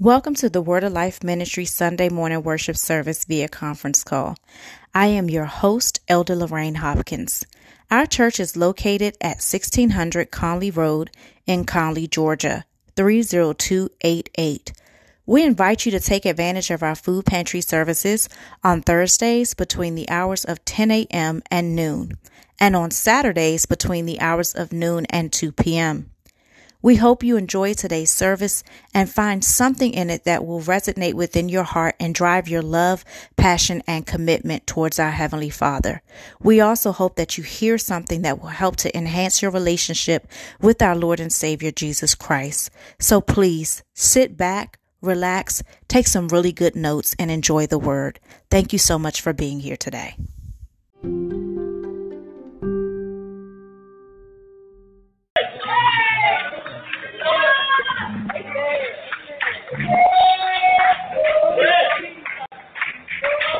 Welcome to the Word of Life Ministry Sunday morning worship service via conference call. I am your host, Elder Lorraine Hopkins. Our church is located at 1600 Conley Road in Conley, Georgia, 30288. We invite you to take advantage of our food pantry services on Thursdays between the hours of 10 a.m. and noon, and on Saturdays between the hours of noon and 2 p.m. We hope you enjoy today's service and find something in it that will resonate within your heart and drive your love, passion, and commitment towards our Heavenly Father. We also hope that you hear something that will help to enhance your relationship with our Lord and Savior Jesus Christ. So please sit back, relax, take some really good notes, and enjoy the Word. Thank you so much for being here today.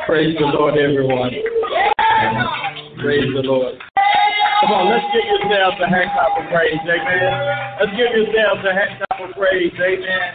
Praise the Lord, everyone. Praise the Lord. Come on, let's give yourselves a hand clap of praise. Amen. Let's give yourselves a hand clap of praise. Amen.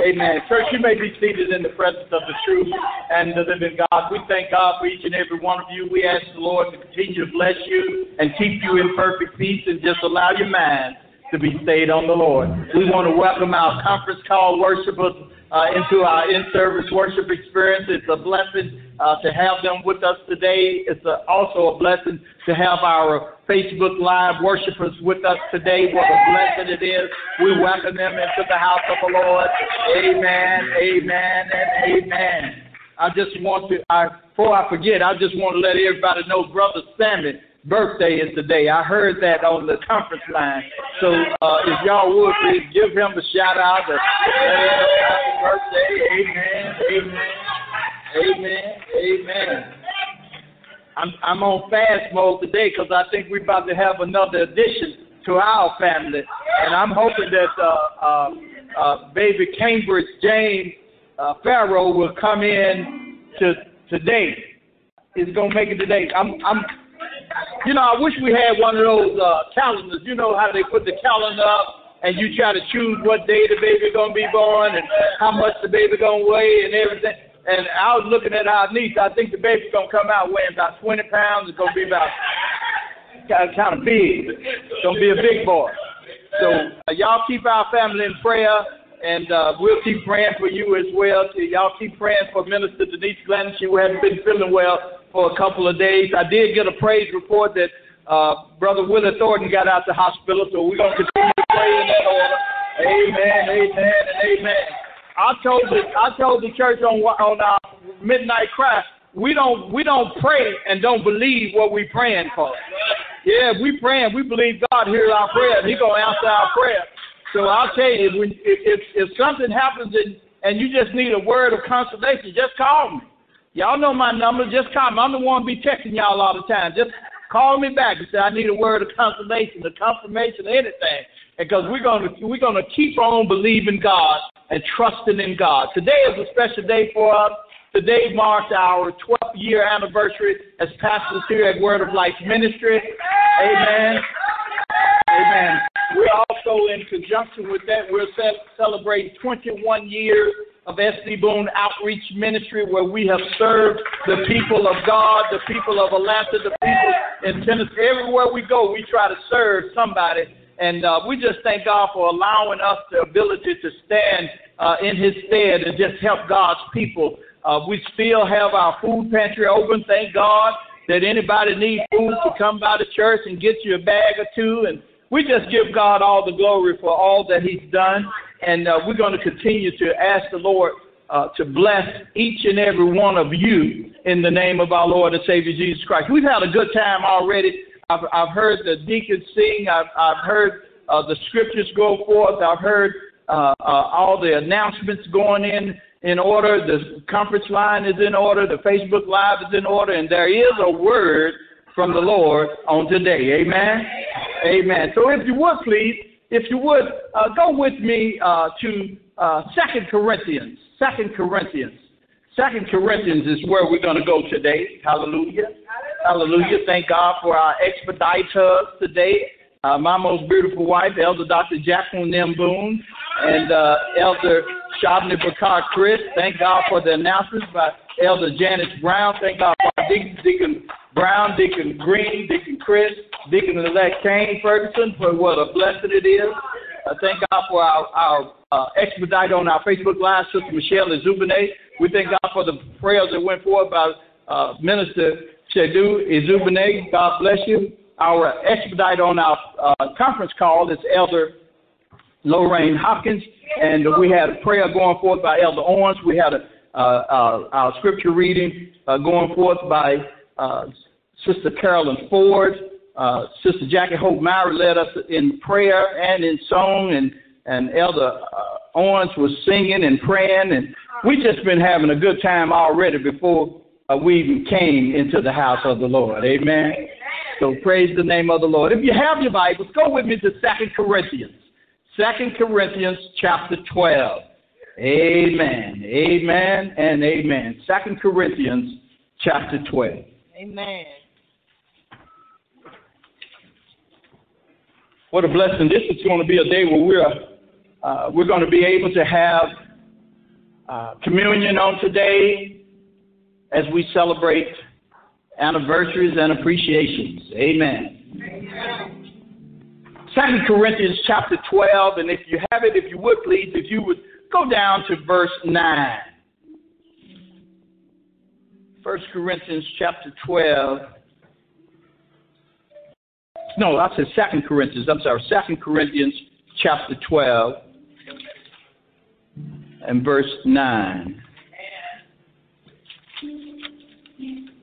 Amen. Church, you may be seated in the presence of the truth and the living God. We thank God for each and every one of you. We ask the Lord to continue to bless you and keep you in perfect peace and just allow your mind to be stayed on the Lord. We want to welcome our conference call worshipers uh, into our in-service worship experience. It's a blessing uh, to have them with us today. It's a, also a blessing to have our Facebook Live worshipers with us today. What a blessing it is. We welcome them into the house of the Lord. Amen, amen, and amen. I just want to, I, before I forget, I just want to let everybody know Brother Sammy birthday is today. I heard that on the conference line. So uh, if y'all would please give him a shout out. Happy birthday. Amen. Amen. Amen. Amen. I'm I'm on fast mode today because I think we're about to have another addition to our family, and I'm hoping that uh, uh, uh, baby Cambridge James uh, Farrow will come in to today. He's gonna make it today. I'm I'm you know, I wish we had one of those uh, calendars. You know how they put the calendar up and you try to choose what day the baby gonna be born and how much the baby gonna weigh and everything. And I was looking at our niece. I think the baby's gonna come out weighing about 20 pounds. It's gonna be about kind of, kind of big. It's gonna be a big boy. So uh, y'all keep our family in prayer, and uh, we'll keep praying for you as well. So y'all keep praying for Minister Denise Glenn. She hasn't been feeling well for a couple of days. I did get a praise report that uh, Brother Willie Thornton got out the hospital, so we're to continue to pray in that order. Amen, amen, and amen. I told the I told the church on on our midnight cry, we don't we don't pray and don't believe what we praying for. Yeah, we praying, we believe God hears our prayer, He gonna answer our prayer. So I'll tell you, when if if, if something happens and and you just need a word of consolation, just call me. Y'all know my number. Just call me. I'm the one be texting y'all all the time. Just call me back and say I need a word of consolation, a confirmation, anything. Because we're gonna we're gonna keep on believing God and trusting in God. Today is a special day for us. Today marks our 12th year anniversary as pastors here at Word of Life Ministry. Amen. Amen. We're also in conjunction with that. We're celebrating 21 years of S.D. Boone Outreach Ministry, where we have served the people of God, the people of Atlanta, the people in Tennessee. Everywhere we go, we try to serve somebody. And uh, we just thank God for allowing us the ability to stand uh, in His stead and just help God's people. Uh, we still have our food pantry open. Thank God that anybody needs food to come by the church and get you a bag or two. And we just give God all the glory for all that He's done. And uh, we're going to continue to ask the Lord uh, to bless each and every one of you in the name of our Lord and Savior Jesus Christ. We've had a good time already. I've, I've heard the deacons sing. I've, I've heard uh, the scriptures go forth. I've heard uh, uh, all the announcements going in in order. The conference line is in order. The Facebook Live is in order. And there is a word from the Lord on today. Amen. Amen. So if you would please if you would, uh, go with me uh, to uh, Second Corinthians. Second Corinthians. Second Corinthians is where we're going to go today. Hallelujah. Hallelujah. Thank God for our expediters today. Uh, my most beautiful wife, Elder Dr. Jacqueline M. Boone, and uh, Elder Shabney Bakar Chris. Thank God for the announcements by Elder Janice Brown. Thank God for Deacon, Deacon Brown, Deacon Green, Deacon Chris, Deacon elect Kane Ferguson for what a blessing it is. Uh, thank God for our, our uh, expedite on our Facebook Live, Sister Michelle Izubine. We thank God for the prayers that went forth by uh, Minister Shadu Izubine. God bless you. Our expedite on our uh, conference call is Elder Lorraine Hopkins, and we had a prayer going forth by Elder Owens. We had a, uh, uh, our scripture reading uh, going forth by uh, Sister Carolyn Ford. Uh, Sister Jackie Hope Mary led us in prayer and in song, and, and Elder Owens was singing and praying, and we just been having a good time already before we even came into the house of the Lord. Amen. So praise the name of the Lord. If you have your Bibles, go with me to Second Corinthians. Second Corinthians chapter 12. Amen. Amen and amen. Second Corinthians chapter 12. Amen. What a blessing. This is going to be a day where we're, uh, we're going to be able to have uh, communion on today as we celebrate anniversaries and appreciations. Amen. Second Corinthians chapter 12, and if you have it, if you would please, if you would go down to verse 9. First Corinthians chapter 12. No, I said Second Corinthians. I'm sorry, Second Corinthians chapter 12 and verse 9.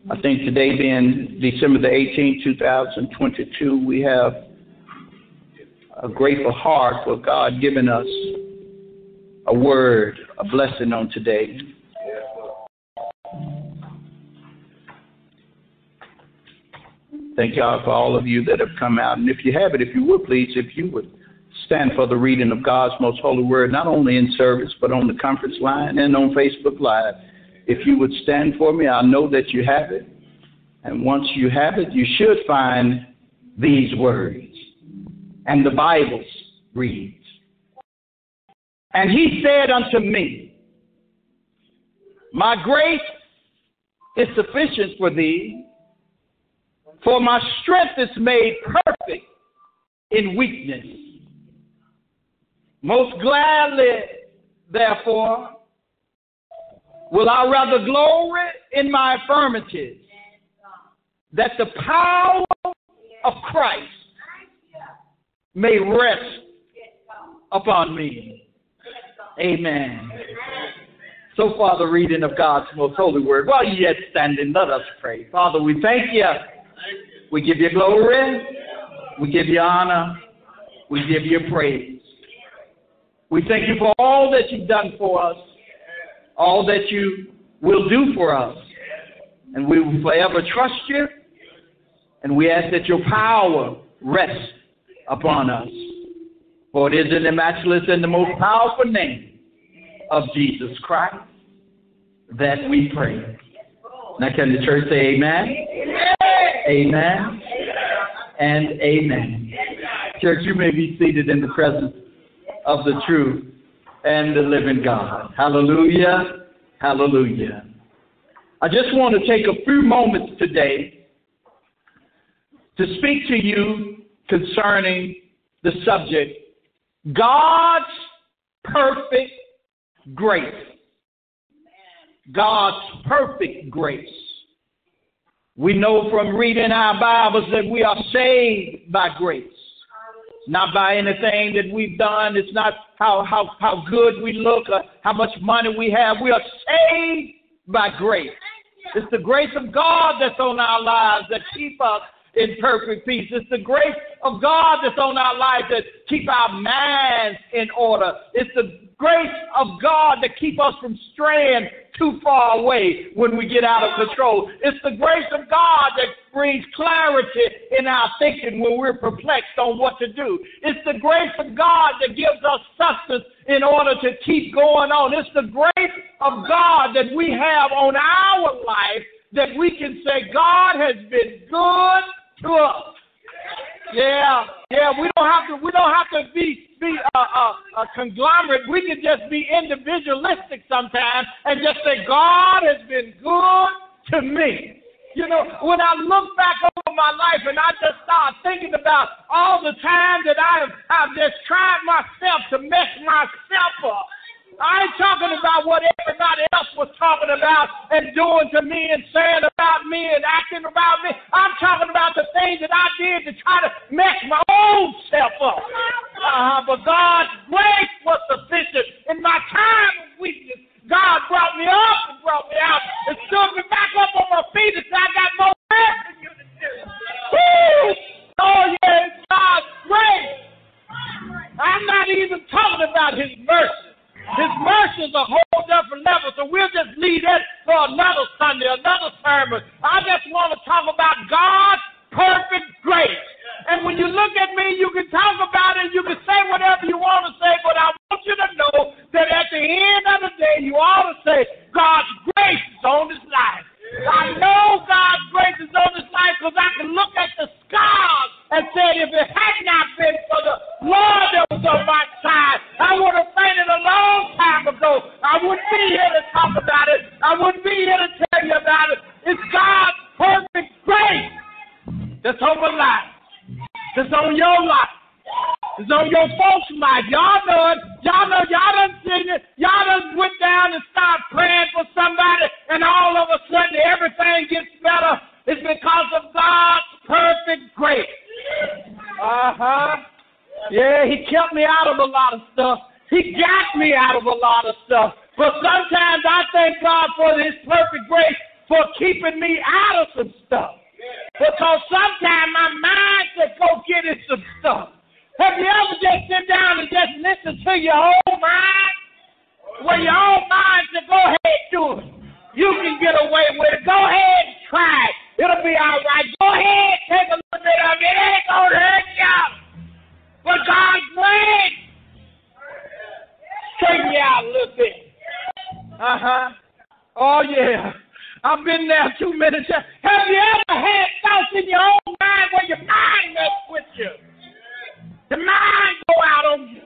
I think today being December the 18th, 2022, we have a grateful heart for God giving us a word, a blessing on today. Thank God for all of you that have come out. And if you have it, if you would please, if you would stand for the reading of God's most holy word, not only in service, but on the conference line and on Facebook Live. If you would stand for me, I know that you have it. And once you have it, you should find these words and the Bible reads. And he said unto me, My grace is sufficient for thee, for my strength is made perfect in weakness. Most gladly, therefore, will I rather glory in my infirmities, that the power of Christ may rest upon me. Amen. So far, the reading of God's most holy word. While you yet standing, let us pray. Father, we thank you. We give you glory. We give you honor. We give you praise. We thank you for all that you've done for us, all that you will do for us. And we will forever trust you. And we ask that your power rest upon us. For it is in the matchless and the most powerful name of Jesus Christ that we pray. Now, can the church say amen? Amen. amen. And amen. Church, you may be seated in the presence of the true and the living God. Hallelujah. Hallelujah. I just want to take a few moments today to speak to you concerning the subject God's perfect grace. God's perfect grace. We know from reading our Bibles that we are saved by grace. Not by anything that we've done. It's not how, how, how good we look or how much money we have. We are saved by grace. It's the grace of God that's on our lives that keep us in perfect peace. It's the grace of God that's on our lives that keep our minds in order. It's the grace of God that keep us from straying too far away when we get out of control. It's the grace of God that brings clarity in our thinking when we're perplexed on what to do. It's the grace of God that gives us substance in order to keep going on. It's the grace of God that we have on our life that we can say, God has been good to us. Yeah, yeah. We don't have to. We don't have to be be uh, uh, a conglomerate. We can just be individualistic sometimes and just say, God has been good to me. You know, when I look back over my life and I just start thinking about all the time that I have I've just tried myself to mess myself up. I ain't talking about what everybody else was talking about and doing to me and saying about me and acting about me. I'm talking about the things that I did to try to mess my own self up. Uh, but God's grace was sufficient in my time of weakness. God brought me up That's on your life. It's on your folks' life. Y'all know it. Y'all know y'all done seen it. Y'all done went down and started praying for somebody, and all of a sudden everything gets better. It's because of God's perfect grace. Uh huh. Yeah, He kept me out of a lot of stuff. He got me out of a lot of stuff. But sometimes I thank God for His perfect grace for keeping me out of some stuff. Because sometimes my mind said, go get it some stuff. Have you ever just sit down and just listen to your own mind? Well, your own mind said, go ahead, do it. You can get away with it. Go ahead and try it. It'll be all right. Go ahead, take a little bit of it. It ain't to hurt you. But God's grace, straighten you out a little bit. Uh huh. Oh, yeah. I've been there too many times. Have you ever had thoughts in your own mind where your mind messed with you? The mind go out on you.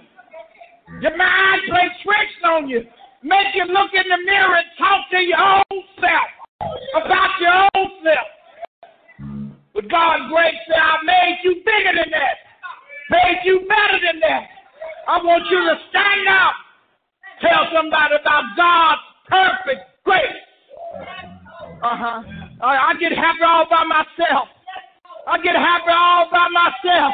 Your mind play tricks on you. Make you look in the mirror and talk to your own self about your own self. But God's grace said, I made you bigger than that. Made you better than that. I want you to stand up. Tell somebody about God's perfect grace. Uh huh. I get happy all by myself. I get happy all by myself.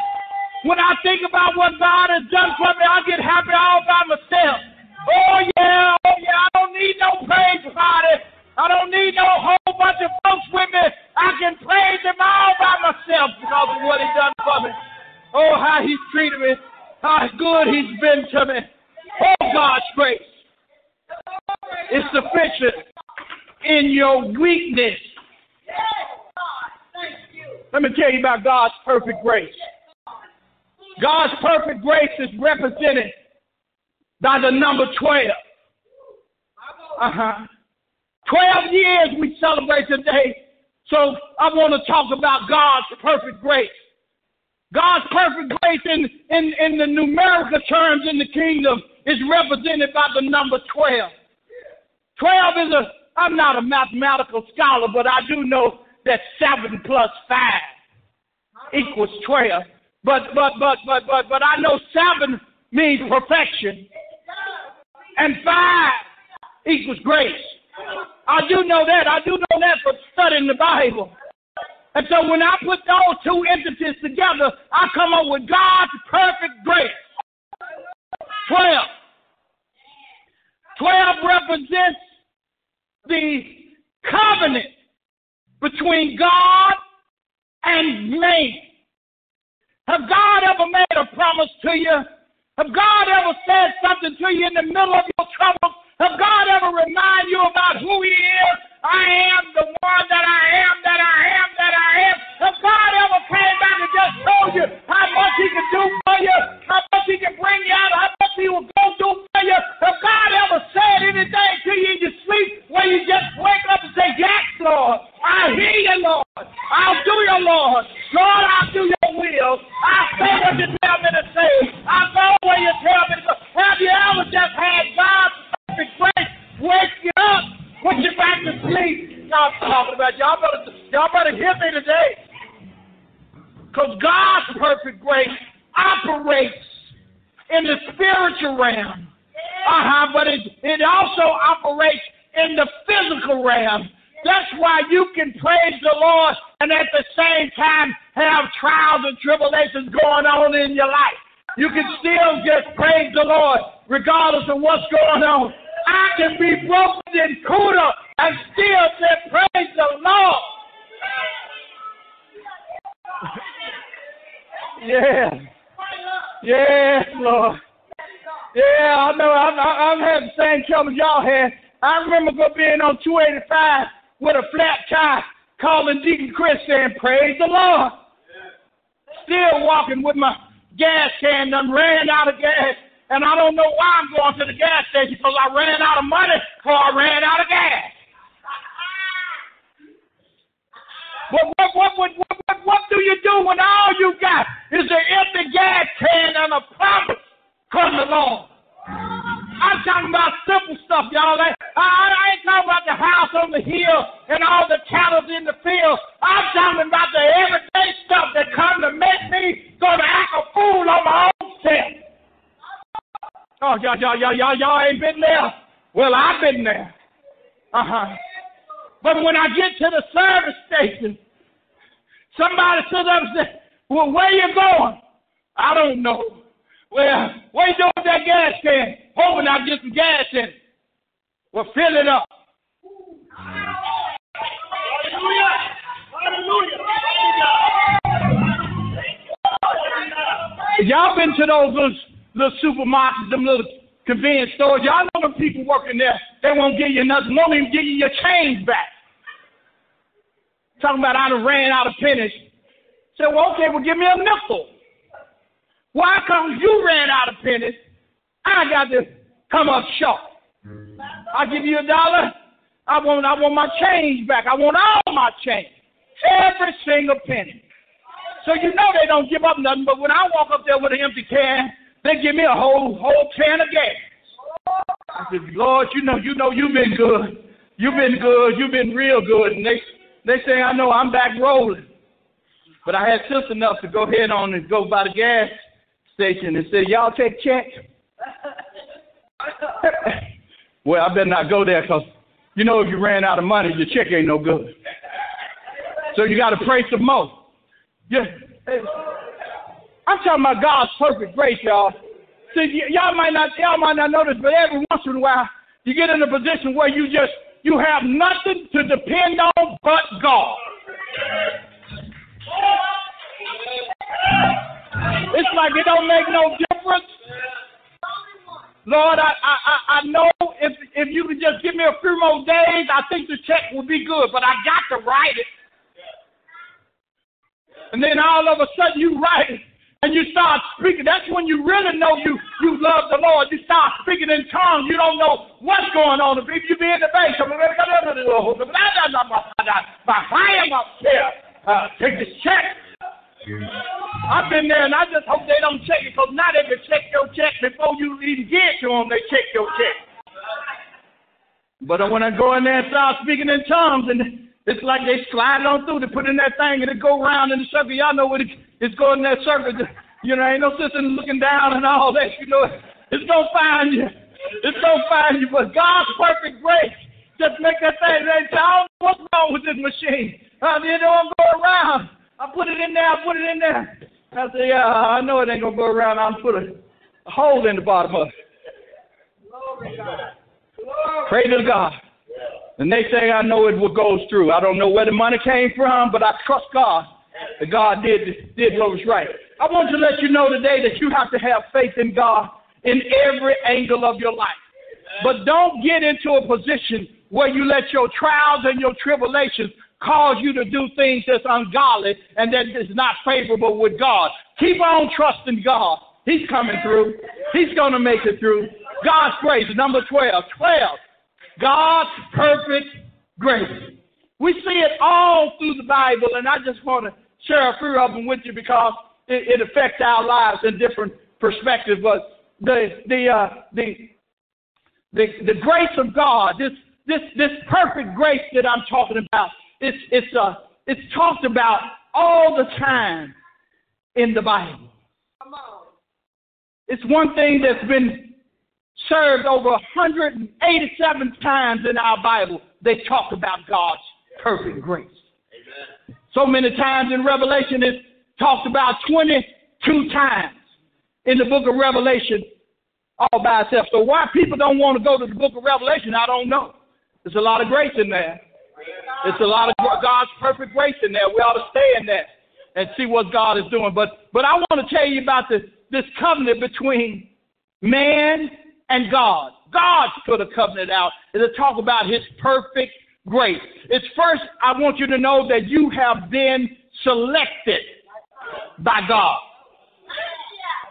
When I think about what God has done for me, I get happy all by myself. Oh yeah, oh yeah, I don't need no praise party. I don't need no whole bunch of folks with me. I can praise him all by myself because of what he done for me. Oh, how he's treated me. How good he's been to me. Oh, God's grace is sufficient weakness. Let me tell you about God's perfect grace. God's perfect grace is represented by the number 12. Uh huh. 12 years we celebrate today. So I want to talk about God's perfect grace. God's perfect grace in, in, in the numerical terms in the kingdom is represented by the number 12. 12 is a, I'm not a mathematical scholar, but I do know that 7 plus 5 equals 12. But but but but but but I know seven means perfection, and five equals grace. I do know that. I do know that from studying the Bible. And so when I put those two entities together, I come up with God's perfect grace. Twelve. Twelve represents the covenant between God and man. Have God ever made a promise to you? Have God ever said something to you in the middle of your trouble? Have God ever remind you about who He is? I am the one that I am, that I am, that I am. Have God ever came back and just told you how much He can do for you, how much He can bring you out, how much He will go do for you? Have God ever said anything to you in your sleep where you just wake up and say, Yes, Lord, I hear you, Lord. I'll do your Lord. Lord, I'll do your will. I'll say what you tell me to say. I'll go where you tell me to go. Have operates in the spiritual realm. Uh-huh, but it, it also operates in the That's why you can praise the Lord and at the same time have trials and tribulations going on in your life. You can still just praise the Lord regardless of what's going on. I can be broken in Kuda and still say, Praise the Lord. yeah. Yes, Lord. Yeah, I know. I've, I've had the same trouble y'all had. I remember being on 285 with a flat tire, calling Deacon Chris saying, Praise the Lord. Still walking with my gas can done ran out of gas. And I don't know why I'm going to the gas station because I ran out of money or I ran out of gas. But what, what, what, what, what, what do you do when all you got is an empty gas can and a promise from the Lord? I'm talking about simple stuff, y'all. I, I, I ain't talking about the house on the hill and all the cattle in the field. I'm talking about the everyday stuff that come to make me go to act a fool on my own self. Oh, y'all, y'all, y'all, y'all, y'all ain't been there. Well, I've been there. Uh huh. But when I get to the service station, somebody sits up and says, Well, where you going? I don't know. Well, what you doing with that gas can? Hoping I'll get some gas in it. Well, fill it up. Hallelujah. Hallelujah. Y'all been to those little, little supermarkets, them little convenience stores. Y'all know them people working there. They won't give you nothing. Won't even give you your change back. Talking about I done ran out of pennies. Say, well, okay, well, give me a nickel. Why come you ran out of pennies? I got to come up short. I give you a dollar. I want I want my change back. I want all my change. Every single penny. So you know they don't give up nothing, but when I walk up there with an empty can, they give me a whole whole can of gas. I said, Lord, you know, you know you've been good. You've been good, you've been real good. And they they say, I know I'm back rolling. But I had sense enough to go ahead on and go buy the gas station and say, Y'all take check? well, I better not go there because you know if you ran out of money, your check ain't no good. So you got to pray some more. Yeah. I'm talking about God's perfect grace, y'all. See, y'all might not, y'all might not this, but every once in a while, you get in a position where you just, you have nothing to depend on but God. It's like it don't make no difference. Lord, I, I, I know if if you could just give me a few more days, I think the check would be good, but I got to write it. And then all of a sudden you write it and you start speaking. That's when you really know you you love the Lord. You start speaking in tongues. You don't know what's going on. If you be in the bank, behind up here, uh, take this check. I've been there, and I just hope they don't check it, because now they can check your check before you even get to them. They check your check. But when I go in there and start speaking in tongues, and it's like they slide on through, they put in that thing, and it go around in the circle. Y'all know what it, it's going in that circle. You know, ain't no sense in looking down and all that. You know, it's gonna find you. It's gonna find you. But God's perfect grace just make that thing. They say, I don't know what's wrong with this machine. Uh, it don't go around. I put it in there. I put it in there. I said, yeah, I know it ain't gonna go around. I'll put a, hole in the bottom of it. Pray to God. The next thing I know, it goes through. I don't know where the money came from, but I trust God that God did did what was right. I want to let you know today that you have to have faith in God in every angle of your life. But don't get into a position where you let your trials and your tribulations cause you to do things that's ungodly and that is not favorable with God. Keep on trusting God. He's coming through. He's going to make it through. God's grace, number 12. 12. God's perfect grace. We see it all through the Bible, and I just want to share a few of them with you because it, it affects our lives in different perspectives. But the the uh, the the the grace of God, this this this perfect grace that I'm talking about, it's it's uh it's talked about all the time in the Bible. It's one thing that's been served over 187 times in our Bible. They talk about God's perfect grace. Amen. So many times in Revelation, it's talked about 22 times in the book of Revelation all by itself. So why people don't want to go to the book of Revelation, I don't know. There's a lot of grace in there. There's a lot of God's perfect grace in there. We ought to stay in there and see what God is doing. But but I want to tell you about this this covenant between man and God. God put a covenant out and to talk about his perfect grace. It's first I want you to know that you have been selected by God.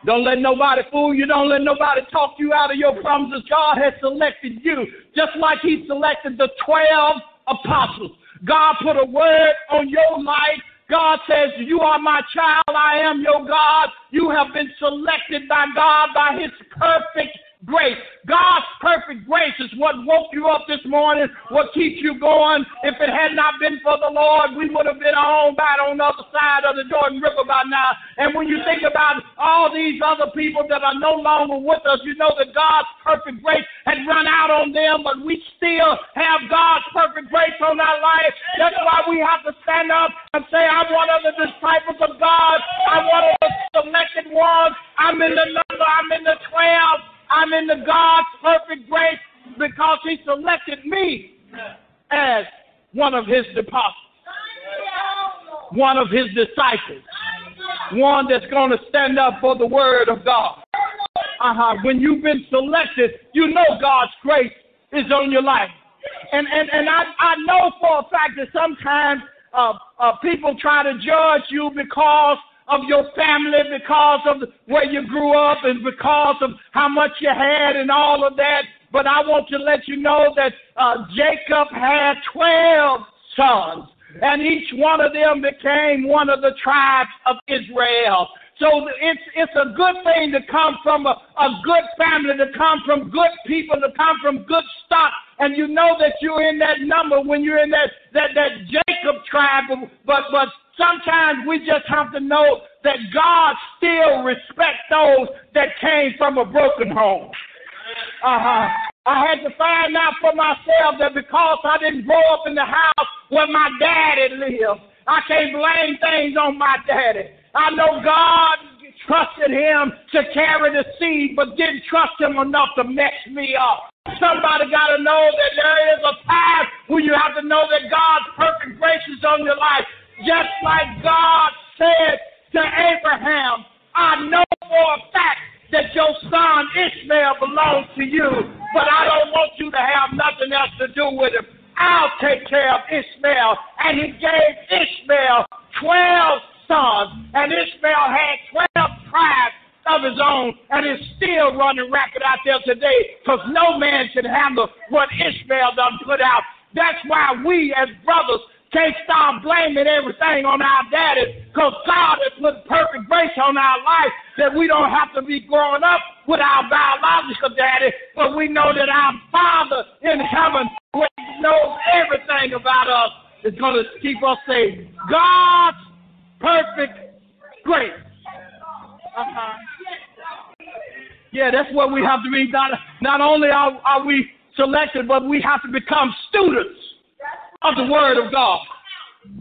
Don't let nobody fool you. Don't let nobody talk you out of your promises. God has selected you, just like He selected the 12 apostles. God put a word on your life. God says, You are my child. I am your God. You have been selected by God by His perfect grace. God's perfect grace is what woke you up this morning, what keeps you going. If it had not been for the Lord, we would have been home by on the other side of the Jordan River by now. And when you think about all these other people that are no longer with us, you know that God's perfect grace had run out on them, but we still have God's perfect grace on our life. That's why we have to stand up and say, I'm one of the disciples of God. I'm one of the selected ones. I'm in the number. I'm in the 12. I'm in the God's perfect grace because He selected me as one of His apostles, one of His disciples, one that's going to stand up for the Word of God. Uh-huh. When you've been selected, you know God's grace is on your life. And and and I I know for a fact that sometimes uh, uh, people try to judge you because of your family because of where you grew up and because of how much you had and all of that. But I want to let you know that uh, Jacob had 12 sons, and each one of them became one of the tribes of Israel. So it's it's a good thing to come from a, a good family, to come from good people, to come from good stock, and you know that you're in that number when you're in that that that Jacob tribe. But but Sometimes we just have to know that God still respects those that came from a broken home. Uh-huh. I had to find out for myself that because I didn't grow up in the house where my daddy lived, I can't blame things on my daddy. I know God trusted him to carry the seed, but didn't trust him enough to mess me up. Somebody got to know that there is a time when you have to know that God's perfect grace is on your life. Just like God said to Abraham, I know for a fact that your son Ishmael belongs to you, but I don't want you to have nothing else to do with him. I'll take care of Ishmael. And he gave Ishmael 12 sons, and Ishmael had 12 tribes of his own, and is still running racket out there today because no man can handle what Ishmael done put out. That's why we as brothers can't stop blaming everything on our daddy because God has put perfect grace on our life that we don't have to be growing up with our biological daddy, but we know that our Father in heaven knows everything about us is going to keep us safe. God's perfect grace. Uh-huh. Yeah, that's what we have to be. Not, not only are, are we selected, but we have to become students of the Word of God.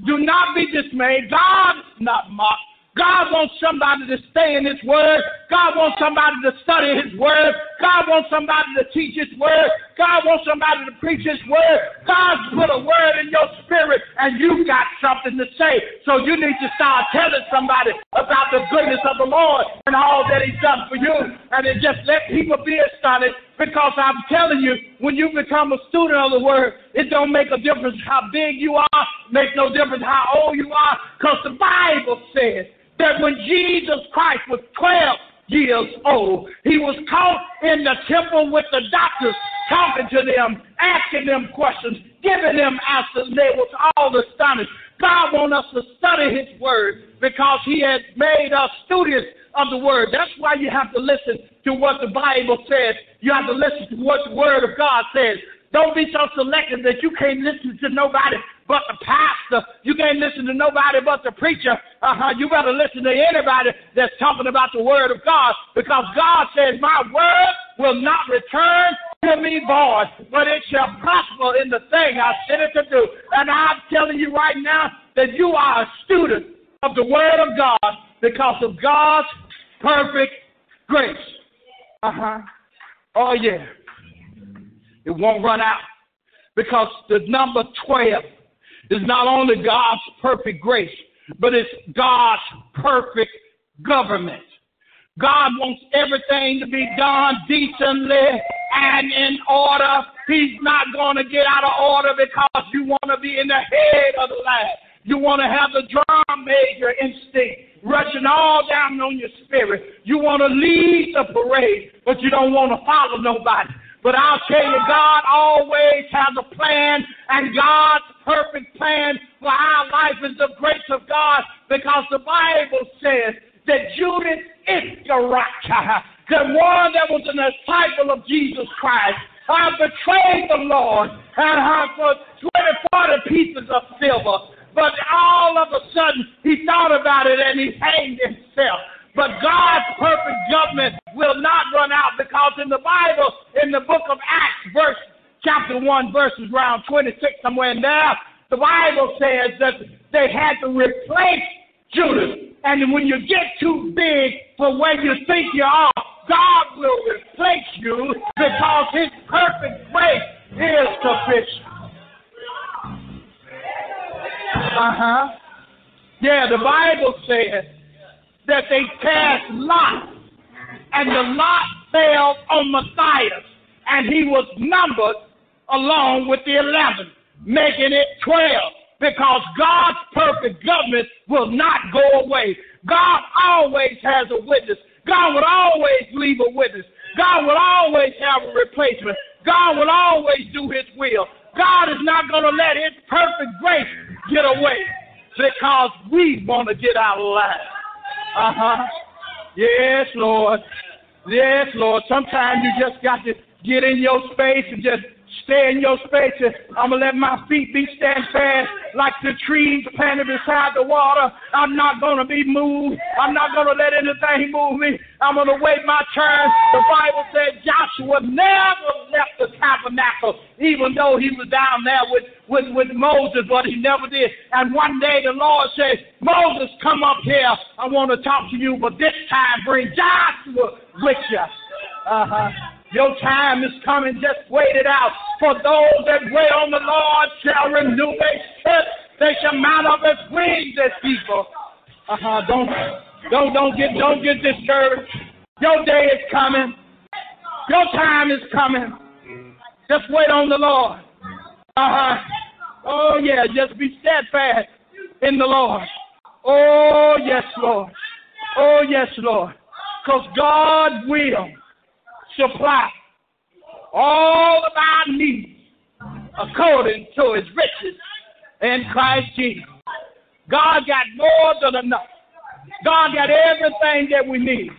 Do not be dismayed. God not mocked. God wants somebody to stay in His Word. God wants somebody to study His Word. God wants somebody to teach His Word. God wants somebody to preach His Word. God's put a word in your spirit, and you've got something to say. So you need to start telling somebody about the goodness of the Lord and all that He's done for you. And it just let people be astonished because I'm telling you, when you become a student of the Word, it don't make a difference how big you are, make no difference how old you are, because the Bible says that when Jesus Christ was 12 years old, he was caught in the temple with the doctors, talking to them, asking them questions, giving them answers. They was all astonished. God wants us to study his word because he has made us students of the word. That's why you have to listen to what the Bible says. You have to listen to what the word of God says. Don't be so selective that you can't listen to nobody but the pastor. You can't listen to nobody but the preacher. Uh-huh. You better listen to anybody that's talking about the word of God because God says, My word will not return to me void, but it shall prosper in the thing I sent it to do. And I'm telling you right now that you are a student of the word of God because of God's perfect grace. Uh huh. Oh, yeah. It won't run out because the number 12 is not only God's perfect grace, but it's God's perfect government. God wants everything to be done decently and in order. He's not going to get out of order because you want to be in the head of the line. You want to have the drum major instinct rushing all down on your spirit. You want to lead the parade, but you don't want to follow nobody. But I'll tell you, God always has a plan, and God's perfect plan for our life is the grace of God because the Bible says that Judas Iscariot, the one that was a disciple of Jesus Christ, I betrayed the Lord and uh, I for 20, 40 pieces of silver. But all of a sudden, he thought about it and he hanged himself. But God's perfect government will not run out because in the Bible, in the book of Acts, verse chapter 1, verses around 26, somewhere in there, the Bible says that they had to replace Judas. And when you get too big for where you think you are, God will replace you because his perfect grace is sufficient. Uh huh. Yeah, the Bible says that they cast lots, and the lot fell on Matthias, and he was numbered along with the eleven, making it twelve. Because God's perfect government will not go away. God always has a witness. God will always leave a witness. God will always have a replacement. God will always do his will. God is not going to let his perfect grace get away because we want to get out of line. Uh huh. Yes, Lord. Yes, Lord. Sometimes you just got to get in your space and just stay in your space. I'm going to let my feet be stand fast like the trees planted beside the water. I'm not going to be moved. I'm not going to let anything move me. I'm going to wait my turn. The Bible said Joshua never left the tabernacle, even though he was down there with, with, with Moses, but he never did. And one day the Lord said, Moses, come up here. I want to talk to you, but this time bring Joshua with you. Uh huh. Your time is coming. Just wait it out. For those that wait on the Lord shall renew their strength. They shall mount up as wings as people. Uh huh. Don't don't don't get don't get discouraged. Your day is coming. Your time is coming. Just wait on the Lord. Uh huh. Oh yeah. Just be steadfast in the Lord. Oh yes, Lord. Oh yes, Lord. Because God will supply all of our needs according to his riches in Christ Jesus. God got more than enough. God got everything that we need.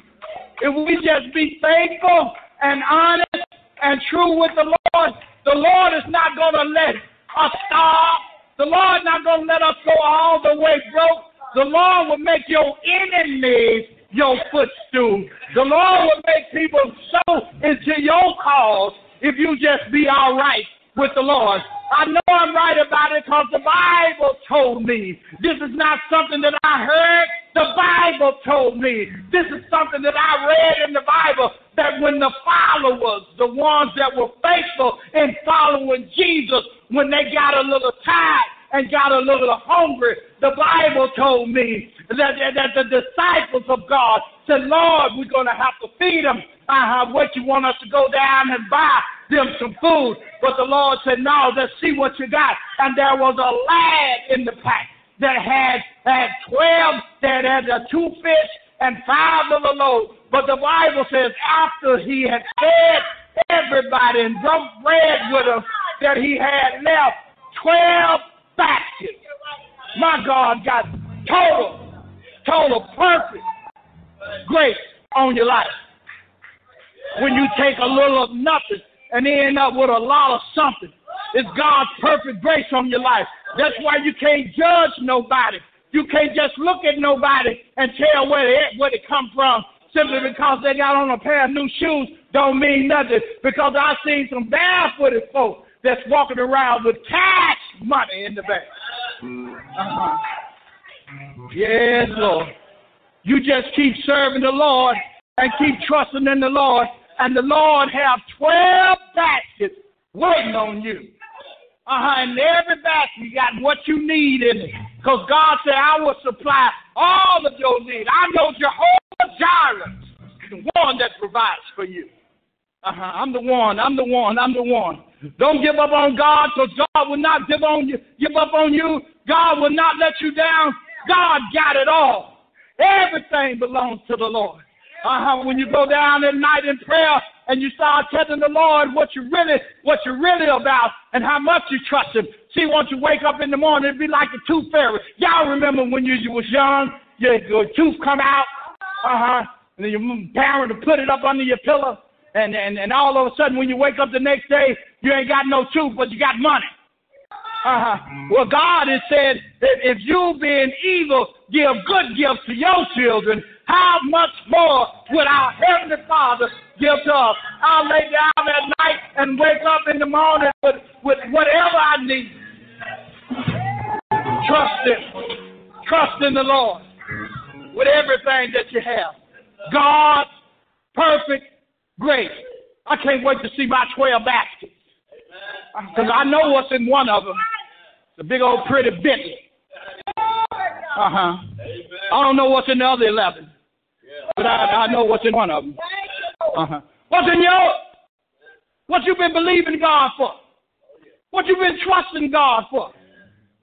If we just be faithful and honest and true with the Lord, the Lord is not going to let us starve. The Lord is not going to let us go all the way broke. The Lord will make your enemies your footstool. The Lord will make people sow into your cause if you just be all right with the Lord. I know I'm right about it because the Bible told me. This is not something that I heard. The Bible told me. This is something that I read in the Bible that when the followers, the ones that were faithful in following Jesus, when they got a little tired and got a little hungry, the Bible told me that, that the disciples of God said, Lord, we're going to have to feed them. Uh-huh, what you want us to go down and buy them some food. But the Lord said, no, let's see what you got. And there was a lad in the pack that had, had 12, that had uh, two fish and five of the loaves. But the Bible says after he had fed everybody and broke bread with them, that he had left 12 baskets. My God got total total perfect grace on your life. When you take a little of nothing and end up with a lot of something, it's God's perfect grace on your life. That's why you can't judge nobody. You can't just look at nobody and tell where it where it come from simply because they got on a pair of new shoes don't mean nothing. Because I've seen some barefooted folks that's walking around with cash money in the bank. Uh-huh. Yes, Lord. You just keep serving the Lord and keep trusting in the Lord, and the Lord have 12 baskets waiting on you. Uh-huh, and every basket you got what you need in it. Because God said, I will supply all of your needs. I know Jehovah Jireh, the one that provides for you. Uh-huh, I'm the one, I'm the one, I'm the one. Don't give up on God, because God will not give on you, give up on you. God will not let you down. God got it all. Everything belongs to the Lord. Uh-huh. When you go down at night in prayer and you start telling the Lord what you really, what you're really about and how much you trust Him. See, once you wake up in the morning, it'd be like the tooth fairy. Y'all remember when you, you was young, your, your tooth come out, uh-huh, and then your parent would put it up under your pillow, and, and, and all of a sudden when you wake up the next day, you ain't got no tooth, but you got money. Uh-huh. Well, God has said that if you being evil give good gifts to your children, how much more would our Heavenly Father give to us? I'll lay down at night and wake up in the morning with, with whatever I need. Trust Him. Trust in the Lord with everything that you have. God's perfect grace. I can't wait to see my 12 baskets. Because I know what's in one of them. The big old pretty Bentley. Uh huh. I don't know what's in the other 11, but I, I know what's in one of them. Uh huh. What's in yours? What you been believing God for? What you been trusting God for?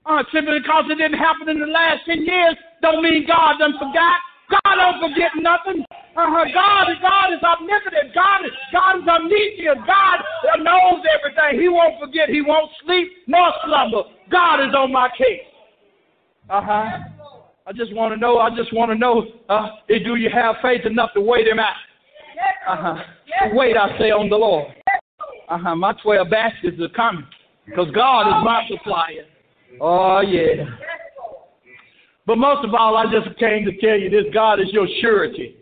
Uh, simply because it didn't happen in the last 10 years don't mean God done forgot. God don't forget nothing. Uh-huh. God is God is omnipotent. God is God is omniscient. God knows everything. He won't forget. He won't sleep nor slumber. God is on my case. Uh-huh. I just want to know, I just want to know, uh, do you have faith enough to wait him out? Uh-huh. Wait, I say, on the Lord. Uh-huh. My 12 baskets are coming because God is my supplier. Oh, yeah. But most of all, I just came to tell you this God is your surety.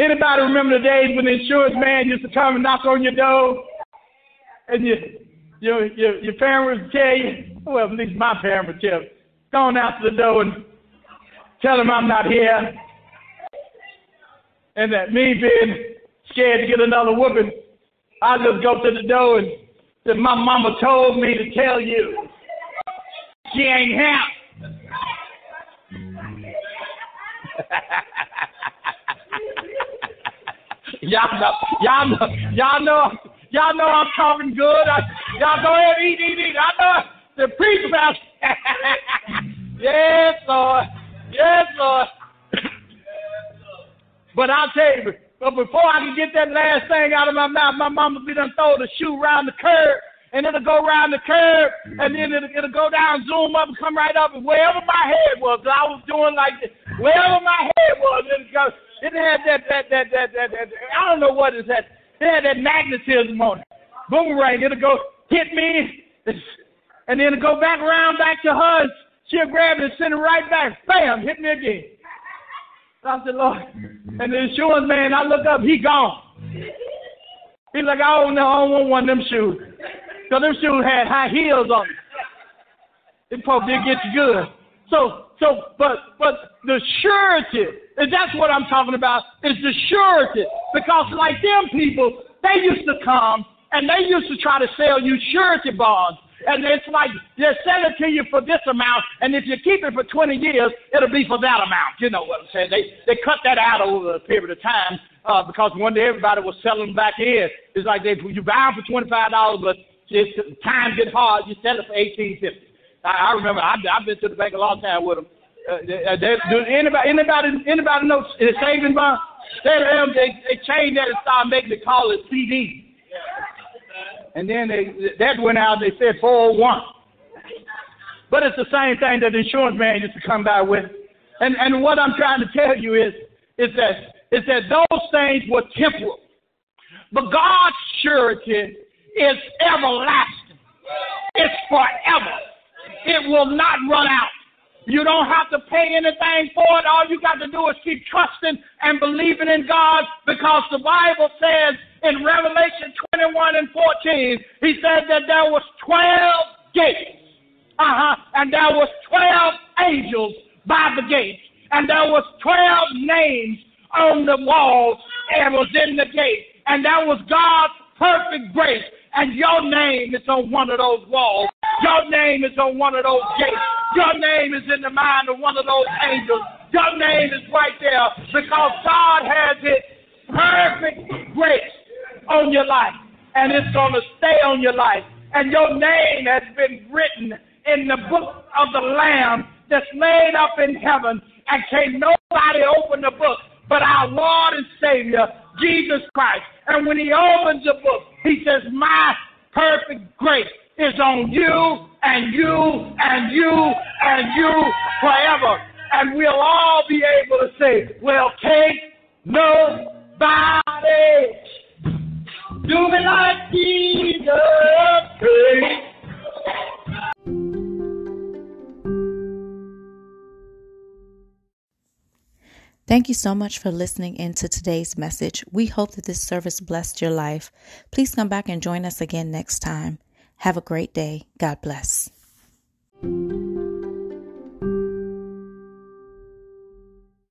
Anybody remember the days when the insurance man used to come and knock on your door? And you, your, your, your parents would tell you, well, at least my parents would tell go on out to the door and tell them I'm not here. And that me being scared to get another whooping, I just go to the door and say, my mama told me to tell you she ain't here. y'all know, y'all know, y'all know, y'all know I'm talking good. I, y'all go ahead, eat, eat, eat. I know the preach about. yes, Lord. Yes, Lord. but I'll tell you, but before I can get that last thing out of my mouth, my mama be done throw the shoe around the curb and it'll go around the curb, and then it'll, it'll go down, zoom up, and come right up, and wherever my head was, I was doing like this, wherever my head was, it go. It had that that that that that, that I don't know what is that. It had that magnetism on it. Boomerang. It'll go hit me, and then it'll go back around back to her. She'll grab it and send it right back. Bam, hit me again. I said, Lord. And the insurance man, I look up, he gone. He's like, I don't know, I don't want one of them shoes. So them shoes had high heels on them. It probably did get you good. So, so, but, but the surety, and that's what I'm talking about, is the surety. Because like them people, they used to come and they used to try to sell you surety bonds. And it's like they sell it to you for this amount, and if you keep it for 20 years, it'll be for that amount. You know what I'm saying? They they cut that out over a period of time uh, because one day everybody was selling back in. It's like they you buy them for 25 dollars, but it's, times get hard, you sell it for eighteen fifty. I, I remember I, I've been to the bank a long time with them. Uh, they, uh, do anybody anybody anybody know the saving bond? They, they they changed that and started making it call it CD. And then they that went out. They said 401. But it's the same thing that the insurance man used to come by with. And and what I'm trying to tell you is is that is that those things were temporal, but God's surety is everlasting. It's forever. It will not run out. You don't have to pay anything for it. All you got to do is keep trusting and believing in God because the Bible says in Revelation 21 and 14, he said that there was 12 gates. Uh-huh. And there was 12 angels by the gates. And there was 12 names on the walls and was in the gate. And that was God's perfect grace. And your name is on one of those walls. Your name is on one of those gates. Your name is in the mind of one of those angels. Your name is right there because God has His perfect grace on your life. And it's going to stay on your life. And your name has been written in the book of the Lamb that's laid up in heaven. And can nobody open the book but our Lord and Savior, Jesus Christ. And when He opens the book, He says, My perfect grace is on you and you and you and you forever. And we'll all be able to say, Well, take nobody. Do me like Jesus. Thank you so much for listening in to today's message. We hope that this service blessed your life. Please come back and join us again next time. Have a great day. God bless.